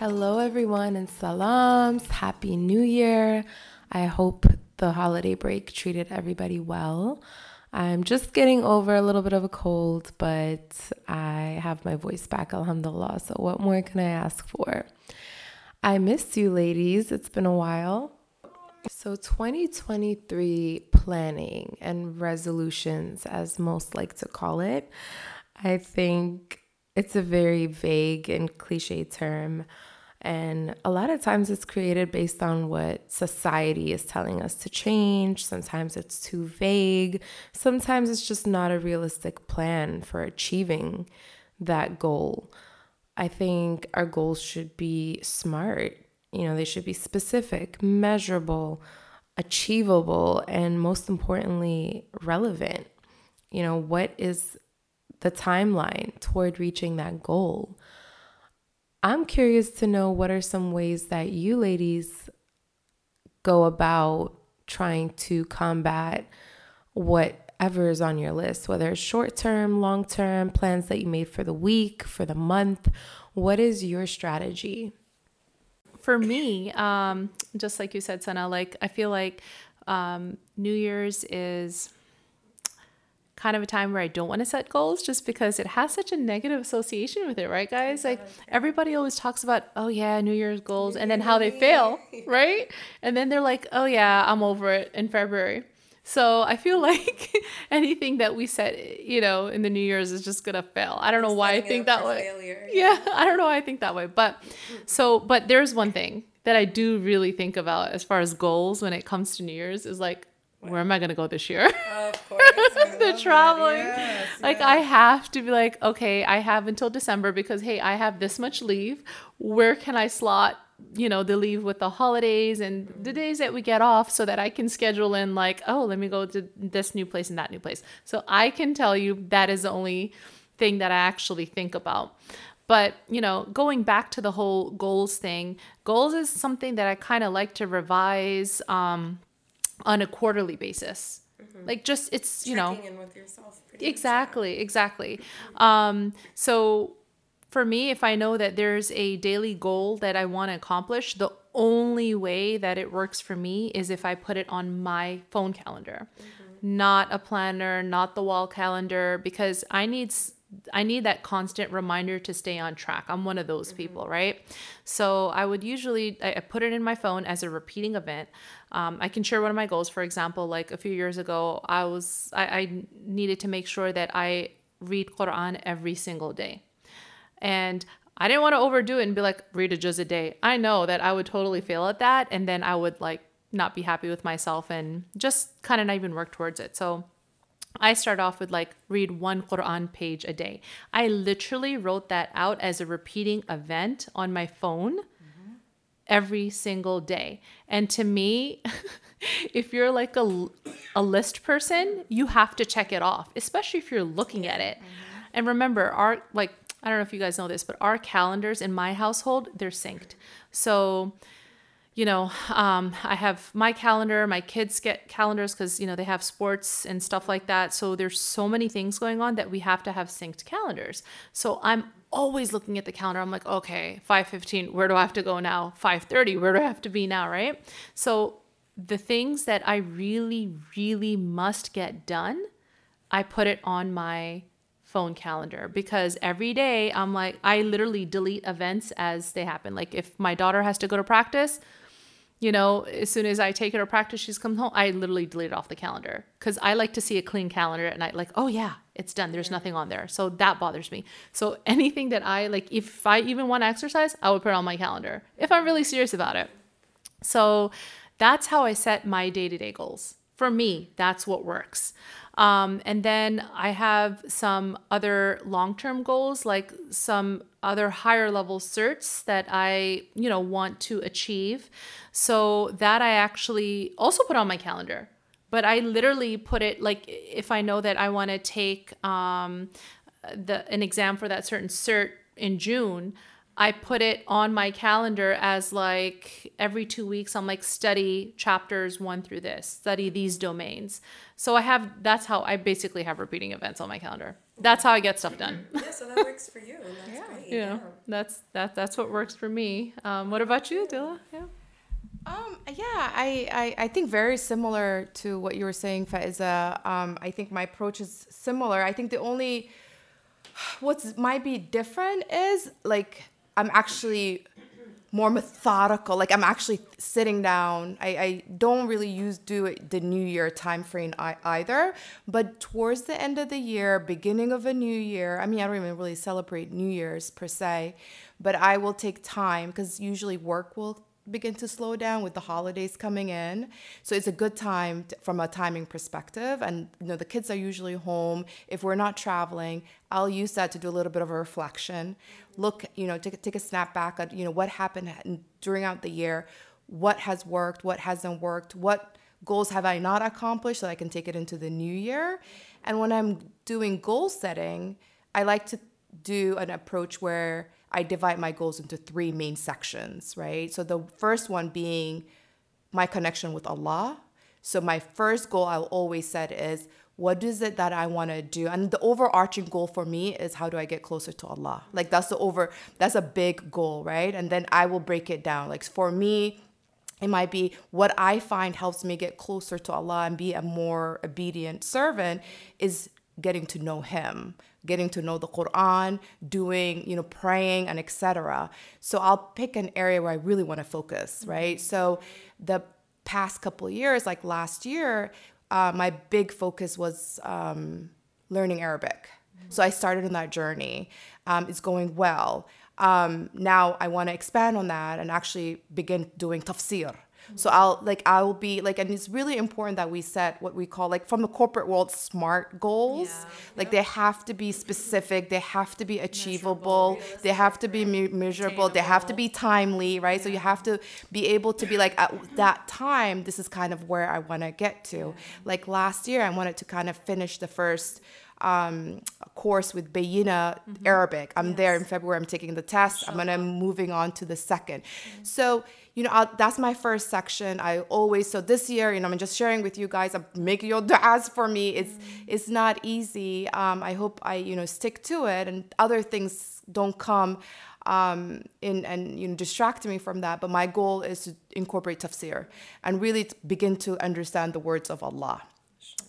Hello, everyone, and salams. Happy New Year. I hope the holiday break treated everybody well. I'm just getting over a little bit of a cold, but I have my voice back, alhamdulillah. So, what more can I ask for? I miss you, ladies. It's been a while. So, 2023 planning and resolutions, as most like to call it, I think it's a very vague and cliche term. And a lot of times it's created based on what society is telling us to change. Sometimes it's too vague. Sometimes it's just not a realistic plan for achieving that goal. I think our goals should be smart. You know, they should be specific, measurable, achievable, and most importantly, relevant. You know, what is the timeline toward reaching that goal? I'm curious to know what are some ways that you ladies go about trying to combat whatever is on your list, whether it's short term, long term, plans that you made for the week, for the month. What is your strategy? For me, um, just like you said, Sana, like I feel like um, New Year's is kind of a time where I don't want to set goals just because it has such a negative association with it, right, guys? Like everybody always talks about, oh yeah, New Year's goals, and then how they fail, right? And then they're like, oh yeah, I'm over it in February. So I feel like anything that we set, you know, in the New Year's is just gonna fail. I don't know why I think that way. Failure, yeah. yeah, I don't know why I think that way. But so, but there's one thing that I do really think about as far as goals when it comes to New Year's is like, where am I gonna go this year? The traveling. Yes, like yes. I have to be like, okay, I have until December because hey, I have this much leave. Where can I slot, you know, the leave with the holidays and the days that we get off so that I can schedule in like, oh, let me go to this new place and that new place. So I can tell you that is the only thing that I actually think about. But, you know, going back to the whole goals thing, goals is something that I kind of like to revise. Um, on a quarterly basis. Mm-hmm. Like just it's you Checking know in with yourself. exactly, much. exactly. Um, so for me, if I know that there's a daily goal that I want to accomplish, the only way that it works for me is if I put it on my phone calendar, mm-hmm. not a planner, not the wall calendar, because I need I need that constant reminder to stay on track. I'm one of those mm-hmm. people, right? So I would usually I put it in my phone as a repeating event. Um, I can share one of my goals. For example, like a few years ago, I was I, I needed to make sure that I read Quran every single day, and I didn't want to overdo it and be like read a juz a day. I know that I would totally fail at that, and then I would like not be happy with myself and just kind of not even work towards it. So I start off with like read one Quran page a day. I literally wrote that out as a repeating event on my phone mm-hmm. every single day. And to me, if you're like a, a list person, you have to check it off, especially if you're looking at it. Mm-hmm. And remember, our like I don't know if you guys know this, but our calendars in my household, they're synced. So you know, um, I have my calendar, my kids get calendars because, you know, they have sports and stuff like that. So there's so many things going on that we have to have synced calendars. So I'm always looking at the calendar. I'm like, okay, 5:15, where do I have to go now? 5:30, where do I have to be now, right? So the things that I really really must get done, I put it on my phone calendar because every day I'm like I literally delete events as they happen. Like if my daughter has to go to practice, you know, as soon as I take her to practice, she's come home, I literally delete it off the calendar because I like to see a clean calendar at night. Like, oh yeah, it's done. There's nothing on there. So that bothers me. So anything that I like, if I even want to exercise, I would put it on my calendar if I'm really serious about it. So that's how I set my day to day goals. For me, that's what works. Um, and then I have some other long term goals, like some other higher level certs that I, you know, want to achieve. So that I actually also put on my calendar. But I literally put it like if I know that I want to take um, the an exam for that certain cert in June, I put it on my calendar as like every two weeks, I'm like, study chapters one through this, study these domains. So I have, that's how I basically have repeating events on my calendar. that's how I get stuff done. Yeah, so that works for you. And that's great. You know, that's that that's what works for me. Um, what about you, Dilla? Yeah. Um, yeah, I, I, I think very similar to what you were saying, Faiza. Um, I think my approach is similar. I think the only what's might be different is like I'm actually more methodical. Like I'm actually sitting down. I, I don't really use do it the New Year time frame I, either. But towards the end of the year, beginning of a new year. I mean, I don't even really celebrate New Year's per se, but I will take time because usually work will begin to slow down with the holidays coming in. So it's a good time to, from a timing perspective. And you know, the kids are usually home. If we're not traveling, I'll use that to do a little bit of a reflection. Mm-hmm. Look, you know, take, take a snap back at you know what happened during out the year, what has worked, what hasn't worked, what goals have I not accomplished so I can take it into the new year. Mm-hmm. And when I'm doing goal setting, I like to do an approach where I divide my goals into three main sections, right? So the first one being my connection with Allah. So my first goal I'll always set is what is it that I want to do? And the overarching goal for me is how do I get closer to Allah? Like that's the over that's a big goal, right? And then I will break it down. Like for me, it might be what I find helps me get closer to Allah and be a more obedient servant is getting to know him getting to know the quran doing you know praying and etc so i'll pick an area where i really want to focus right? So the past couple years like last year uh, my big focus was um, learning arabic. So i started on that journey. Um, it's going well. Um, now i want to expand on that and actually begin doing tafsir so I'll like I'll be like, and it's really important that we set what we call like from the corporate world smart goals. Yeah. Like they have to be specific, they have to be achievable, they have to be measurable, they have to be timely, right? Yeah. So you have to be able to be like at that time, this is kind of where I want to get to. Yeah. Like last year, I wanted to kind of finish the first um, course with Bayyinah mm-hmm. Arabic. I'm yes. there in February. I'm taking the test. I'm gonna moving on to the 2nd mm-hmm. So you know, I'll, that's my first section. I always so this year, you know, I'm just sharing with you guys. I'm making your du'as for me. It's mm-hmm. it's not easy. Um, I hope I you know stick to it, and other things don't come um, in and you know distract me from that. But my goal is to incorporate tafsir and really begin to understand the words of Allah.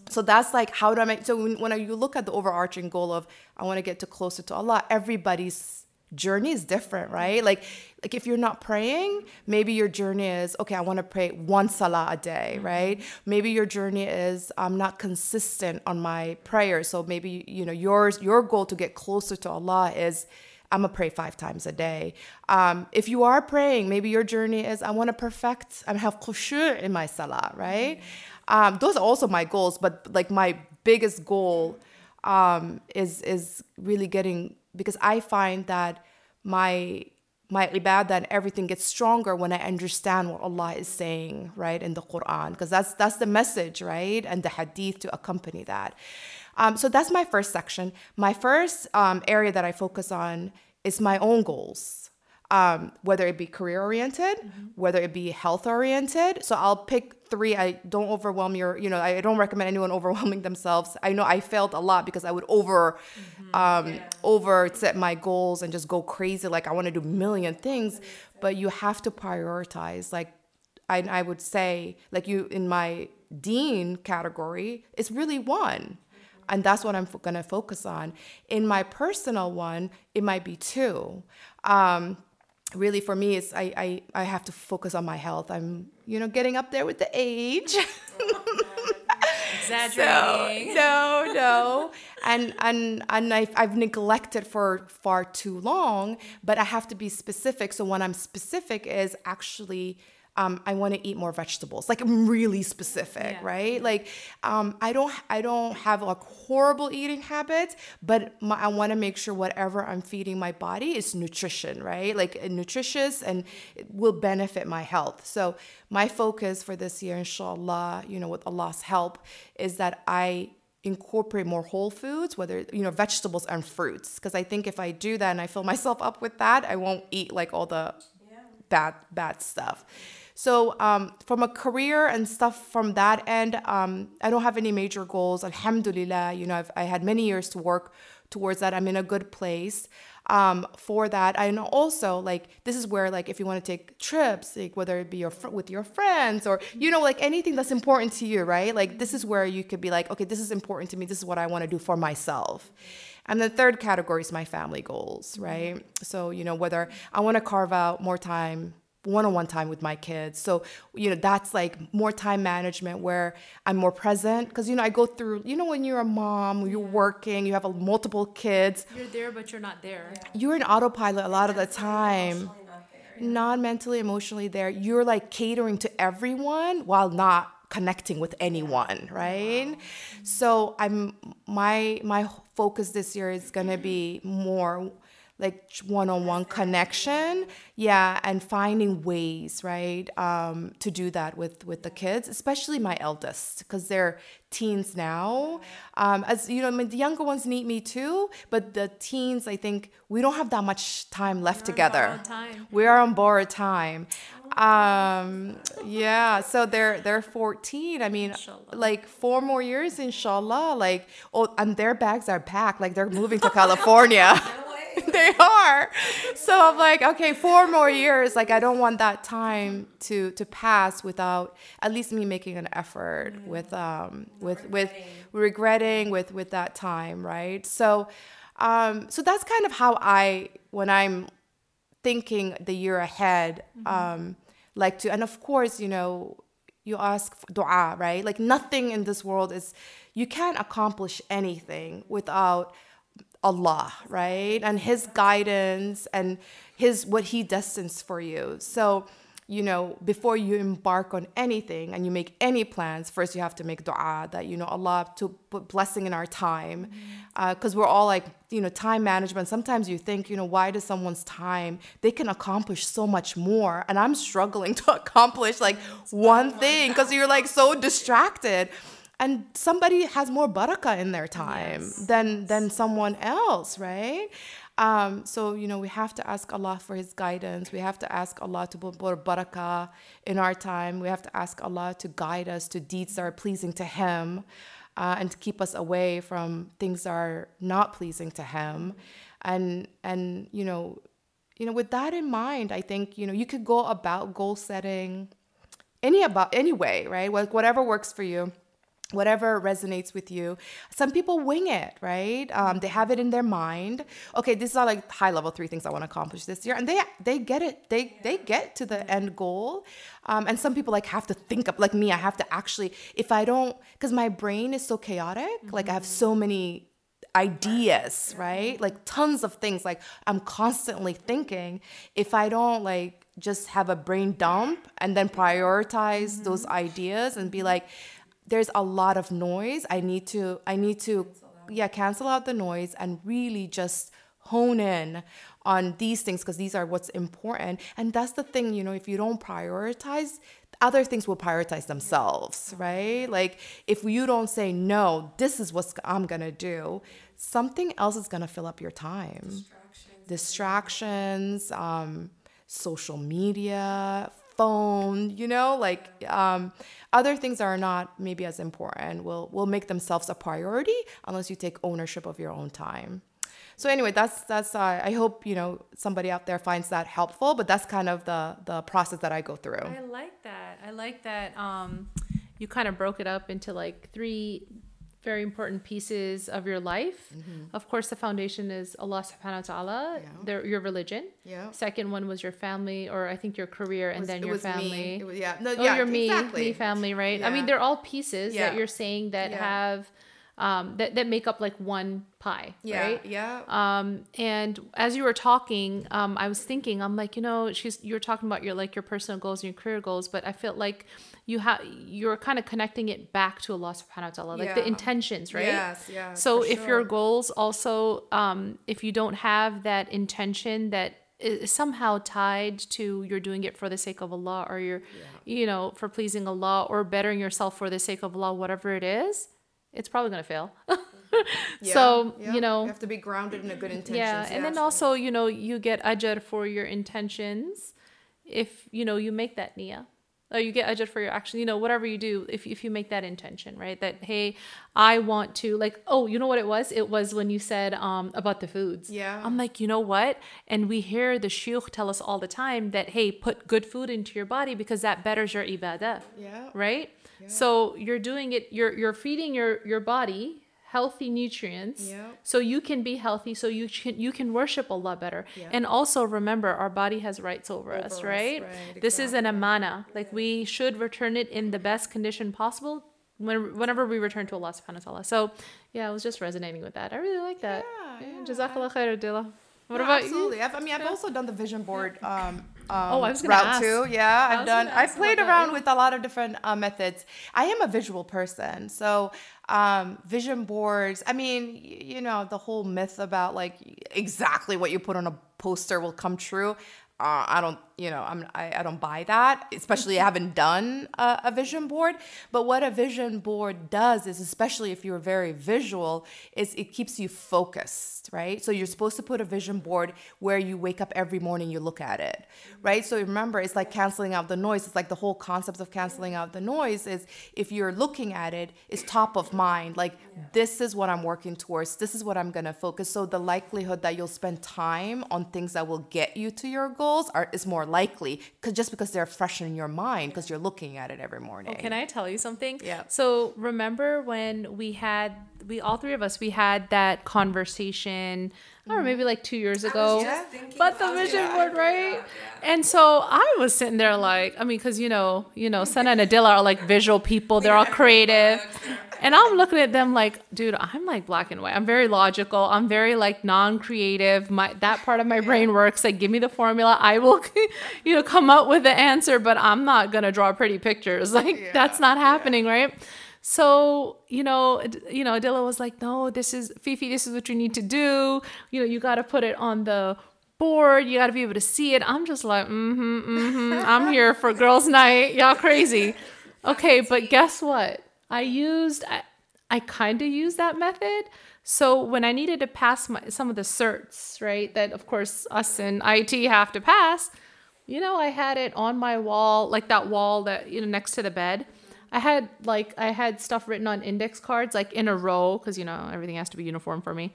So that's like how do I make? So when, when you look at the overarching goal of I want to get to closer to Allah, everybody's journey is different, right? Like like if you're not praying, maybe your journey is okay, I want to pray one salah a day, mm-hmm. right? Maybe your journey is I'm not consistent on my prayer. So maybe you know yours your goal to get closer to Allah is I'm gonna pray five times a day. Um, if you are praying, maybe your journey is I want to perfect I have khushu in my salah, right? Mm-hmm. Um, those are also my goals, but like my biggest goal um, is is really getting because I find that my my ibadah and everything gets stronger when I understand what Allah is saying, right, in the Quran, because that's that's the message, right, and the hadith to accompany that. Um, so that's my first section. My first um, area that I focus on is my own goals um, whether it be career oriented, mm-hmm. whether it be health oriented. So I'll pick three. I don't overwhelm your, you know, I don't recommend anyone overwhelming themselves. I know I failed a lot because I would over, mm-hmm. um, yeah. over set my goals and just go crazy. Like I want to do a million things, but you have to prioritize. Like I, I would say, like you in my dean category, it's really one and that's what I'm f- going to focus on. In my personal one, it might be two. Um, really for me it's I, I i have to focus on my health. I'm you know getting up there with the age. Exaggerating. so, no no. And and and I've, I've neglected for far too long but i have to be specific. So when i'm specific is actually um, I want to eat more vegetables. Like I'm really specific, yeah. right? Like um, I don't I don't have like horrible eating habits, but my, I want to make sure whatever I'm feeding my body is nutrition, right? Like nutritious and it will benefit my health. So my focus for this year, inshallah, you know, with Allah's help, is that I incorporate more whole foods whether you know vegetables and fruits because i think if i do that and i fill myself up with that i won't eat like all the yeah. bad bad stuff so um, from a career and stuff from that end, um, I don't have any major goals. Alhamdulillah, you know, I've, I had many years to work towards that. I'm in a good place um, for that. And also, like, this is where, like, if you want to take trips, like, whether it be your fr- with your friends or, you know, like anything that's important to you, right? Like, this is where you could be like, okay, this is important to me. This is what I want to do for myself. And the third category is my family goals, right? So, you know, whether I want to carve out more time one-on-one time with my kids. So you know that's like more time management where i'm more present. Because you know i go through you know when you're a mom you're working you have a, multiple kids. You're there, but you're not there. you're in autopilot a lot of the time. not mentally emotionally there. You're like catering to everyone while not connecting with anyone right? So i'm my my focus this year is going to be more like one-on-one connection yeah and finding ways right um, to do that with with the kids especially my eldest because they're teens now. Um, as you know I mean, the younger ones need me too but the teens i think we don't have that much time left together. borrowed time. we are on borrowed time. Um yeah so they're they're 14 i mean like four more years inshallah like oh and their bags are packed like they're moving to california they are. So i'm like okay four more years. Like i don't want that time to to pass without at least me making an effort with um with with regretting. with with that time right? So um so that's kind of how i when i'm thinking the year ahead um like to and of course you know you ask dua right? Like nothing in this world is you can't accomplish anything without Allah, right? And his guidance and his what he destines for you. So, you know, before you embark on anything and you make any plans, first you have to make dua that, you know, Allah to put blessing in our time. Mm-hmm. Uh, because we're all like, you know, time management. Sometimes you think, you know, why does someone's time, they can accomplish so much more. And I'm struggling to accomplish like one thing because you're like so distracted and somebody has more barakah in their time than than someone else right? Um, so you know we have to ask allah for his guidance. We have to ask allah to put more barakah in our time. We have to ask allah to guide us to deeds that are pleasing to him uh, and to keep us away from things that are not pleasing to him. And and you know you know with that in mind i think you know you could go about goal setting any about any way right? Like whatever works for you whatever resonates with you. Some people wing it right? Um, they have it in their mind. Okay these are like high level three things i want to accomplish this year and they they get it. They they get to the end goal. Um, and some people like have to think up like me i have to actually if i don't because my brain is so chaotic like i have so many ideas right. like tons of things like i'm constantly thinking. If i don't like just have a brain dump and then prioritize those ideas and be like there's a lot of noise. I need to i need to yeah cancel out the noise and really just hone in on these things because these are what's important. And that's the thing you know if you don't prioritize other things will prioritize themselves right? Like if you don't say no this is what i'm gonna do something else is gonna fill up your time. Distractions um, social media phone you know like um, other things that are not maybe as important will will make themselves a priority unless you take ownership of your own time so anyway that's that's uh, i hope you know somebody out there finds that helpful but that's kind of the the process that i go through I like that. I like that. Um, you kind of broke it up into like three very important pieces of your life. Of course, the foundation is Allah Subhanahu wa Taala, Mm-hmm. Yeah. their, your religion. Yeah. Second one was your family, or I think your career, and was- then it your me. family. It was- yeah. No, oh, yeah, your me, exactly. me family, right? I mean, they're all pieces Yeah. that you're saying that Yeah. have um, that that make up like one pie, yeah right? yeah Um, and as you were talking, um, I was thinking, I'm like, you know, she's you're talking about your like your personal goals and your career goals, but I felt like you have you're kind of connecting it back to Allah Subhanahu wa Taala, like the intentions, right? Yes, yes, So if your goals also, um, if you don't have that intention that is somehow tied to you're doing it for the sake of Allah or you're, you know, for pleasing Allah or bettering yourself for the sake of Allah, whatever it is, it's probably gonna fail. Yeah, so yeah. you know you have to be grounded in a good intention. yeah and then also you know you get ajr for your intentions if you know you make that niyyah or you get ajr for your action you know whatever you do if, if you make that intention right that hey i want to like oh you know what it was it was when you said um about the foods Yeah. i'm like you know what and we hear the shuyukh tell us all the time that hey put good food into your body because that betters your ibadah Yeah. right so you're doing it you're you're feeding your your body healthy nutrients Yeah. so you can be healthy so you can you can worship Allah better. Yeah. and also remember our body has rights over, us us, right, right, this is an amana. Like we should return it in the best condition possible when, whenever we return to Allah subhanahu wa ta'ala. So yeah I was just resonating with that. I really like that. Yeah, yeah. Jazakallah khair Adila what No, about absolutely. you I've, I mean, I've also done the vision board. Um, um, Oh, I was gonna route ask. too. Yeah, I've done. I've played that, around yeah. with a lot of different uh, methods. I am a visual person, so um, vision boards. I mean, y- you know, the whole myth about like exactly what you put on a poster will come true. Uh, I don't, you know, I'm, I, I don't buy that, especially I haven't done a, a vision board. But what a vision board does is, especially if you're very visual, is it keeps you focused, right? So you're supposed to put a vision board where you wake up every morning, you look at it, right? So remember, it's like canceling out the noise. It's like the whole concept of canceling out the noise is if you're looking at it, it's top of mind. Like, this is what I'm working towards. This is what I'm to focus. So the likelihood that you'll spend time on things that will get you to your goals are, is more likely because just because they're fresh in your mind because you're looking at it every morning. Oh, can I tell you something? Yeah. So remember when we had we all three of us we had that conversation, I don't know, maybe like two years ago. But the vision it. board, right? Yeah, And so I was sitting there like, I mean, because you know, you know, Sana and Adila are like visual people. They're all creative. And I'm looking at them like, dude, I'm like black and white. I'm very logical. I'm very like non-creative. My that part of my brain works. Like, give me the formula. I will, you know, come up with the answer. But I'm not gonna draw pretty pictures. Like that's not happening, right? So you know, you know, Adila was like, no, this is Fifi. This is what you need to do. You know, you got to put it on the board. You got to be able to see it. I'm just like, mm-hmm, mm-hmm. I'm here for girls' night. Y'all crazy. Okay, but guess what? I used, I, I kind of used that method. So when I needed to pass my, some of the certs, right, that of course us in IT have to pass, you know, I had it on my wall, like that wall that, you know, next to the bed. I had like, I had stuff written on index cards, like in a row, because, you know, everything has to be uniform for me,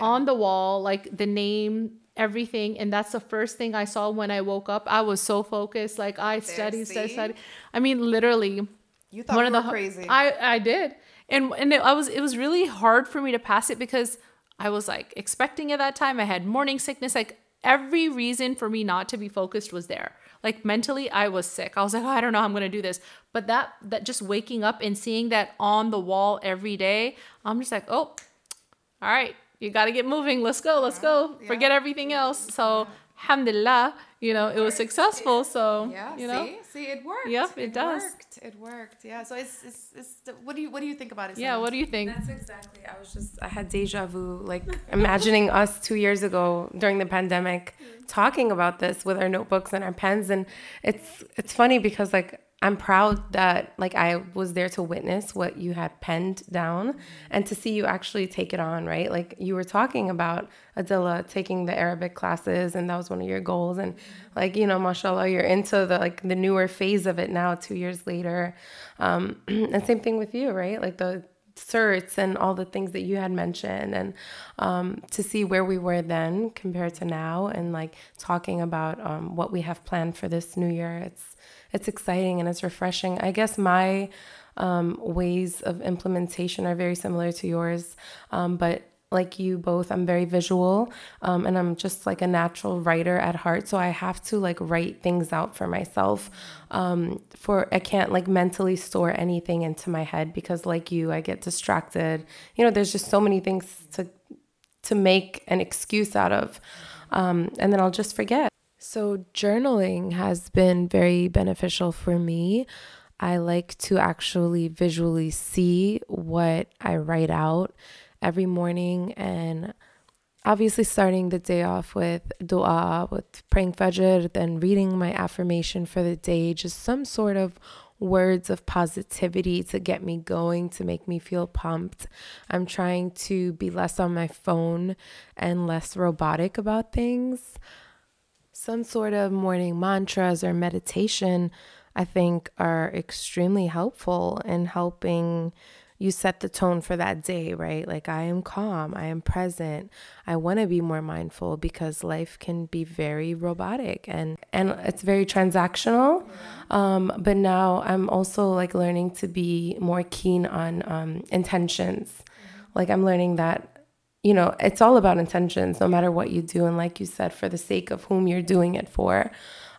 on the wall, like the name, everything. And that's the first thing I saw when I woke up. I was so focused. Like I studied, studied, studied. I mean, literally, You thought one you of the crazy. I I did, and and it, I was it was really hard for me to pass it because I was like expecting at that time. I had morning sickness. Like every reason for me not to be focused was there. Like mentally, I was sick. I was like, oh, I don't know, how I'm gonna do this. But that that just waking up and seeing that on the wall every day, I'm just like, oh, all right, you got to get moving. Let's go, let's go. Forget everything else. So, alhamdulillah, you know, it was successful. So, Yeah, you know, see, see, it worked. Yep, it does. Worked. It worked. Yeah. So it's it's, it's what do you what do you think about it? yeah. Sana? What do you think? That's exactly. I was just. I had deja vu, like imagining us two years ago during the pandemic, mm. talking about this with our notebooks and our pens, and it's it's funny because like I'm proud that like I was there to witness what you had penned down, and to see you actually take it on. Right, like you were talking about Adila taking the Arabic classes, and that was one of your goals, and like you know, mashallah, you're into the like the newer phase of it now, two years later, um, and same thing with you, right? Like the certs and all the things that you had mentioned and um, to see where we were then compared to now and like talking about um, what we have planned for this new year it's it's exciting and it's refreshing. I guess my um, ways of implementation are very similar to yours um, but like you both i'm very visual um, and i'm just like a natural writer at heart so i have to like write things out for myself um, for i can't like mentally store anything into my head because like you i get distracted. You know there's just so many things to to make an excuse out of um, and then i'll just forget so journaling has been very beneficial for me i like to actually visually see what i write out every morning and obviously starting the day off with dua, with praying fajr, then reading my affirmation for the day, just some sort of words of positivity to get me going, to make me feel pumped. I'm trying to be less on my phone and less robotic about things. Some sort of morning mantras or meditation I think are extremely helpful in helping you set the tone for that day, right? Like, I am calm, I am present, I want to be more mindful because life can be very robotic and, and it's very transactional. Um, but now I'm also like learning to be more keen on um, intentions. Like, I'm learning that you know, it's all about intentions, no matter what you do. And like you said, for the sake of whom you're doing it for.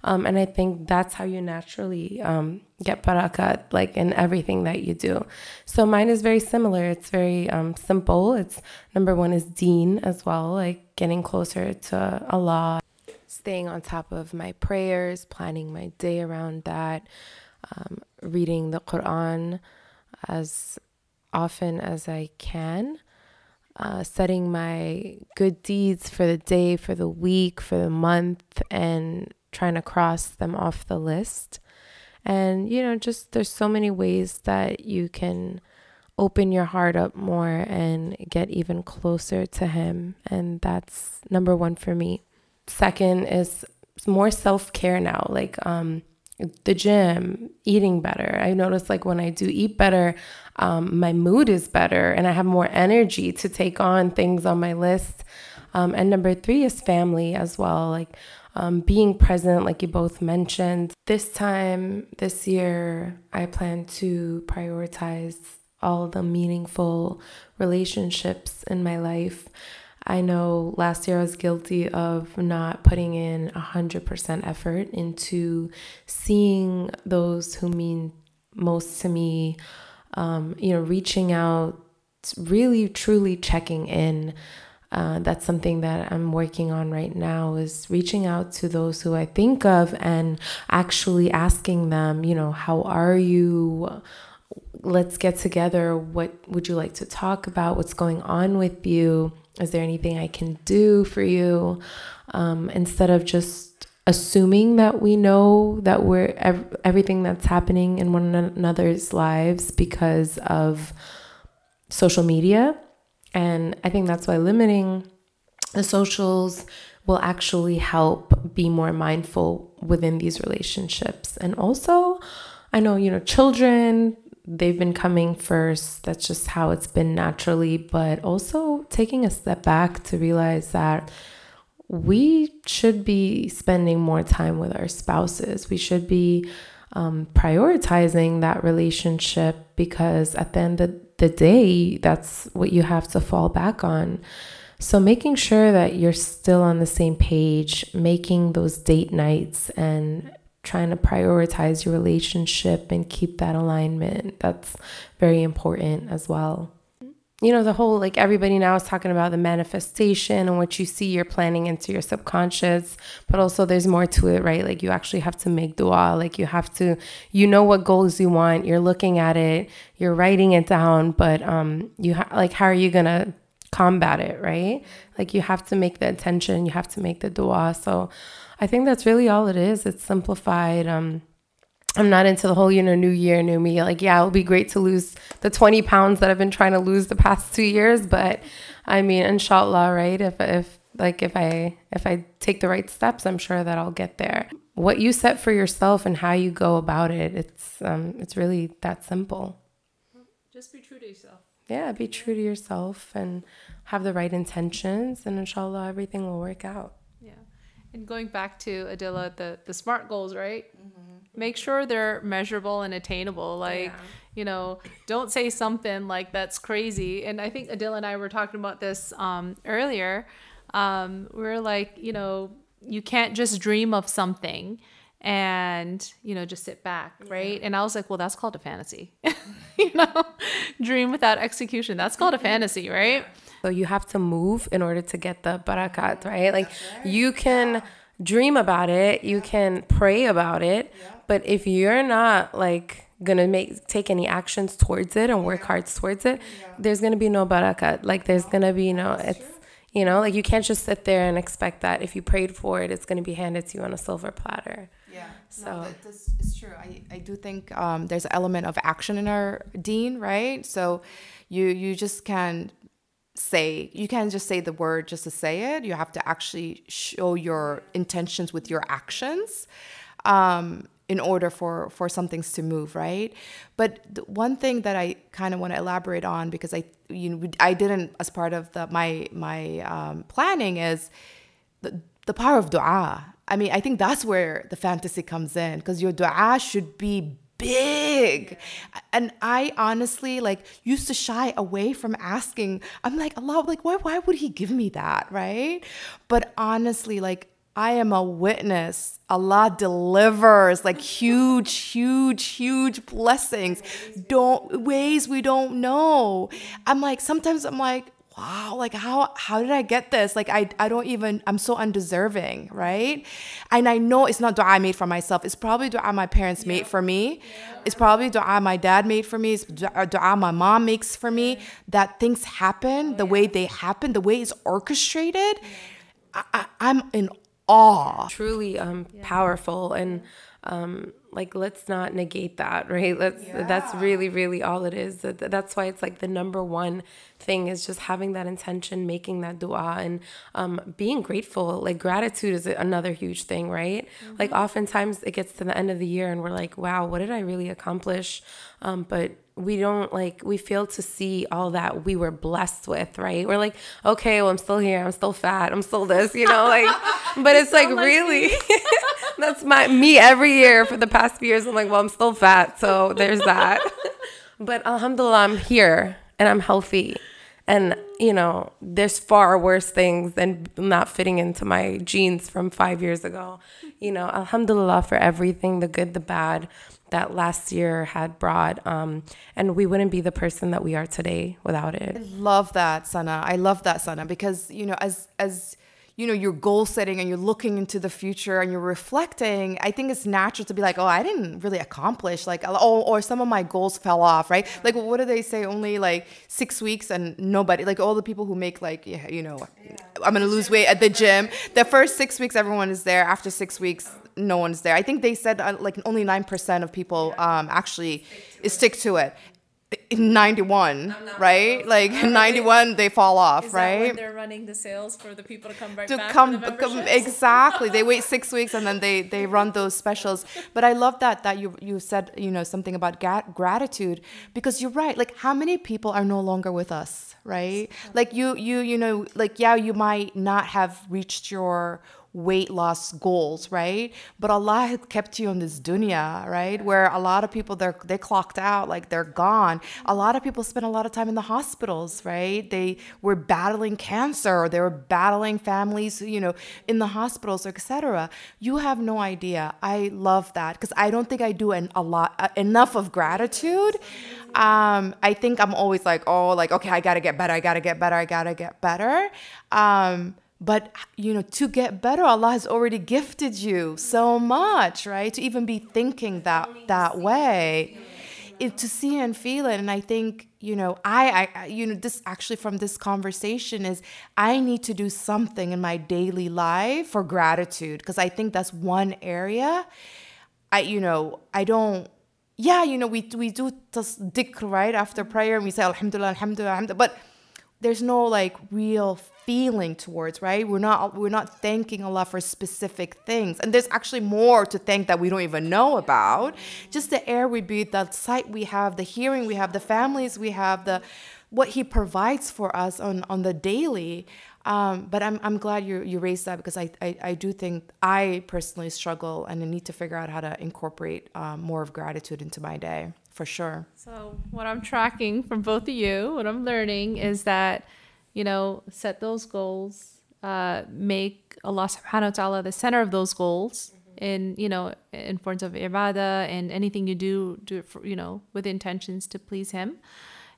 Um, and I think that's how you naturally um, get barakat, like in everything that you do. So mine is very similar. It's very um, simple. It's number one is deen as well, like getting closer to Allah, staying on top of my prayers, planning my day around that, um, reading the Quran as often as I can uh, setting my good deeds for the day, for the week, for the month, and trying to cross them off the list. And, you know, just there's so many ways that you can open your heart up more and get even closer to Him. And that's number one for me. Second is more self care now. Like, um, the gym, eating better. I notice like when I do eat better, um, my mood is better and I have more energy to take on things on my list. Um, and number three is family as well, like um, being present, like you both mentioned. This time, this year, I plan to prioritize all the meaningful relationships in my life. I know last year I was guilty of not putting in 100% effort into seeing those who mean most to me, um, you know, reaching out, really truly checking in. Uh, that's something that I'm working on right now is reaching out to those who I think of and actually asking them, you know, how are you? Let's get together. What would you like to talk about? What's going on with you? Is there anything I can do for you? Um, instead of just assuming that we know that we're ev- everything that's happening in one another's lives because of social media. And I think that's why limiting the socials will actually help be more mindful within these relationships. And also, I know, you know, children, they've been coming first. That's just how it's been naturally. But also taking a step back to realize that we should be spending more time with our spouses. We should be um, prioritizing that relationship because at the end of the day, that's what you have to fall back on. So, making sure that you're still on the same page, making those date nights and trying to prioritize your relationship and keep that alignment. That's very important as well. You know, the whole like everybody now is talking about the manifestation and what you see you're planning into your subconscious, but also there's more to it, right? Like you actually have to make dua, like you have to you know what goals you want, you're looking at it, you're writing it down, but um you ha- like how are you going to combat it, right? Like you have to make the intention, you have to make the dua. So I think that's really all it is. It's simplified. Um, I'm not into the whole, you know, new year, new me. Like, yeah, it'll be great to lose the 20 pounds that I've been trying to lose the past two years. But I mean, inshallah, right? If, if, like, if I, if I take the right steps, I'm sure that I'll get there. What you set for yourself and how you go about it, it's, um, it's really that simple. Just be true to yourself. Yeah, be true to yourself and have the right intentions, and inshallah, everything will work out. And going back to Adila, the the smart goals, right? Mm-hmm. Make sure they're measurable and attainable. Like, yeah. you know, don't say something like that's crazy. And I think Adila and I were talking about this um, earlier. Um, we are like, you know, you can't just dream of something and you know just sit back right yeah. and i was like well that's called a fantasy you know dream without execution that's called a fantasy right so you have to move in order to get the barakat, right? Like right. you can dream about it, you can pray about it, but if you're not like gonna make take any actions towards it and work hard towards it, there's gonna be no barakat. Like there's gonna be no it's you know, like you can't just sit there and expect that if you prayed for it, it's gonna be handed to you on a silver platter. Yeah. So no, this is true. I, I do think um, there's an element of action in our deen, right? So you you just can say you can't just say the word just to say it. You have to actually show your intentions with your actions um, in order for for some things to move right? But one thing that i kind of want to elaborate on because i you know i didn't as part of the my my um, planning is the, the power of dua. I mean i think that's where the fantasy comes in because your dua should be big and i honestly like used to shy away from asking i'm like allah like why why would he give me that right but honestly like I am a witness. Allah delivers like huge, huge, huge blessings. Don't ways we don't know. I'm like sometimes I'm like, wow, like how how did I get this? Like I I don't even I'm so undeserving, right? And I know it's not dua I made for myself. It's probably dua my parents yeah. made for me. Yeah. It's probably dua my dad made for me. It's dua my mom makes for me. That things happen oh, the yeah. way they happen, the way it's orchestrated. I, I, I'm in awe. Truly um, yeah. powerful and um, like let's not negate that, right? Let's yeah. that's really really all it is. That's why it's like the number one thing is just having that intention, making that dua, and um, being grateful. Like gratitude is another huge thing, right? Mm-hmm. Like oftentimes it gets to the end of the year and we're like, wow, what did I really accomplish? Um, but we don't like we fail to see all that we were blessed with right we're like okay well i'm still here i'm still fat i'm still this you know like but it's like, like really that's my me every year for the past few years i'm like well i'm still fat so there's that but alhamdulillah i'm here and i'm healthy and, you know, there's far worse things than not fitting into my jeans from five years ago. You know, alhamdulillah for everything the good, the bad that last year had brought. Um, and we wouldn't be the person that we are today without it. I love that, Sana. I love that, Sana, because, you know, as, as, you know you're goal setting and you're looking into the future and you're reflecting i think it's natural to be like oh i didn't really accomplish like oh or some of my goals fell off right? Like what do they say only like six weeks and nobody like all the people who make like yeah, you know i'm gonna lose weight at the gym. The first six weeks everyone is there. After six weeks no one's there. I think they said uh, like only 9% of people um, actually stick to it 91 right? like 91 they fall off right? they're running the sales for the people to come back to back come, come exactly. They wait six weeks and then they they run those specials. But i love that that you you said you know something about ga- gratitude. Because you're right like how many people are no longer with us right? Like you you you know like yeah you might not have reached your weight loss goals, right? But Allah had kept you on this dunya, right? Where a lot of people they're they clocked out, like they're gone. A lot of people spend a lot of time in the hospitals, right? They were battling cancer, or they were battling families, you know, in the hospitals, etc. You have no idea. I love that because I don't think I do an, a lot uh, enough of gratitude. Um, I think I'm always like, oh, like okay, I gotta get better. I gotta get better. I gotta get better. Um, but you know, to get better, Allah has already gifted you so much, right? To even be thinking that that way. It, to see and feel it and i think you know I, I you know this actually from this conversation is i need to do something in my daily life for gratitude because i think that's one area i you know i don't yeah you know we we do this dhikr right after prayer and we say alhamdulillah alhamdulillah, alhamdulillah but there's no like real feeling towards right? We're not we're not thanking allah for specific things. And there's actually more to thank that we don't even know about. Just the air we breathe the sight we have the hearing we have the families we have the what he provides for us on on the daily. Um, but I'm, I'm glad you, you raised that because I, I, I, do think I personally struggle and I need to figure out how to incorporate um, more of gratitude into my day for sure. So, what I'm tracking from both of you, what I'm learning is that you know, set those goals, uh, make Allah subhanahu wa ta'ala the center of those goals mm-hmm. in, you know, in forms of ibadah and anything you do, do it for, you know, with intentions to please Him.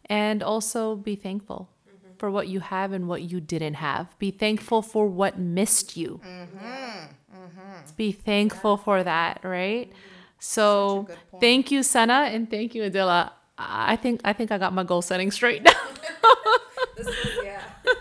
And also be thankful mm-hmm. for what you have and what you didn't have. Be thankful for what missed you. Mm-hmm. mm-hmm. Be thankful yeah. for that, right? Mm-hmm. So thank you, Sana, and thank you, Adila. I think I think I got my goal setting straight now. this yeah.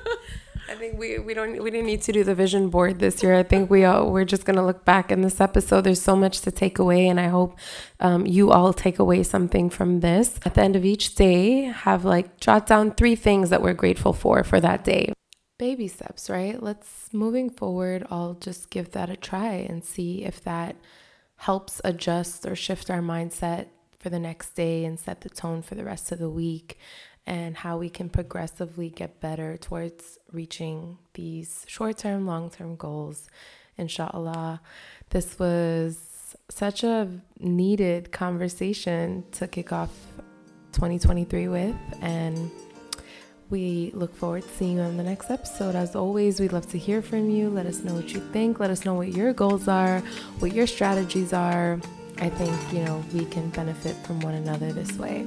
I think we, we don't we didn't need to do the vision board this year. I think we all we're just gonna look back in this episode. There's so much to take away, and I hope um, you all take away something from this. At the end of each day, have like jot down three things that we're grateful for for that day. Baby steps, right? Let's moving forward. I'll just give that a try and see if that helps adjust or shift our mindset for the next day and set the tone for the rest of the week and how we can progressively get better towards reaching these short term, long term goals. Inshallah. This was such a needed conversation to kick off 2023 with, and we look forward to seeing you on the next episode. As always, we'd love to hear from you. Let us know what you think. Let us know what your goals are, what your strategies are. I think, you know, we can benefit from one another this way.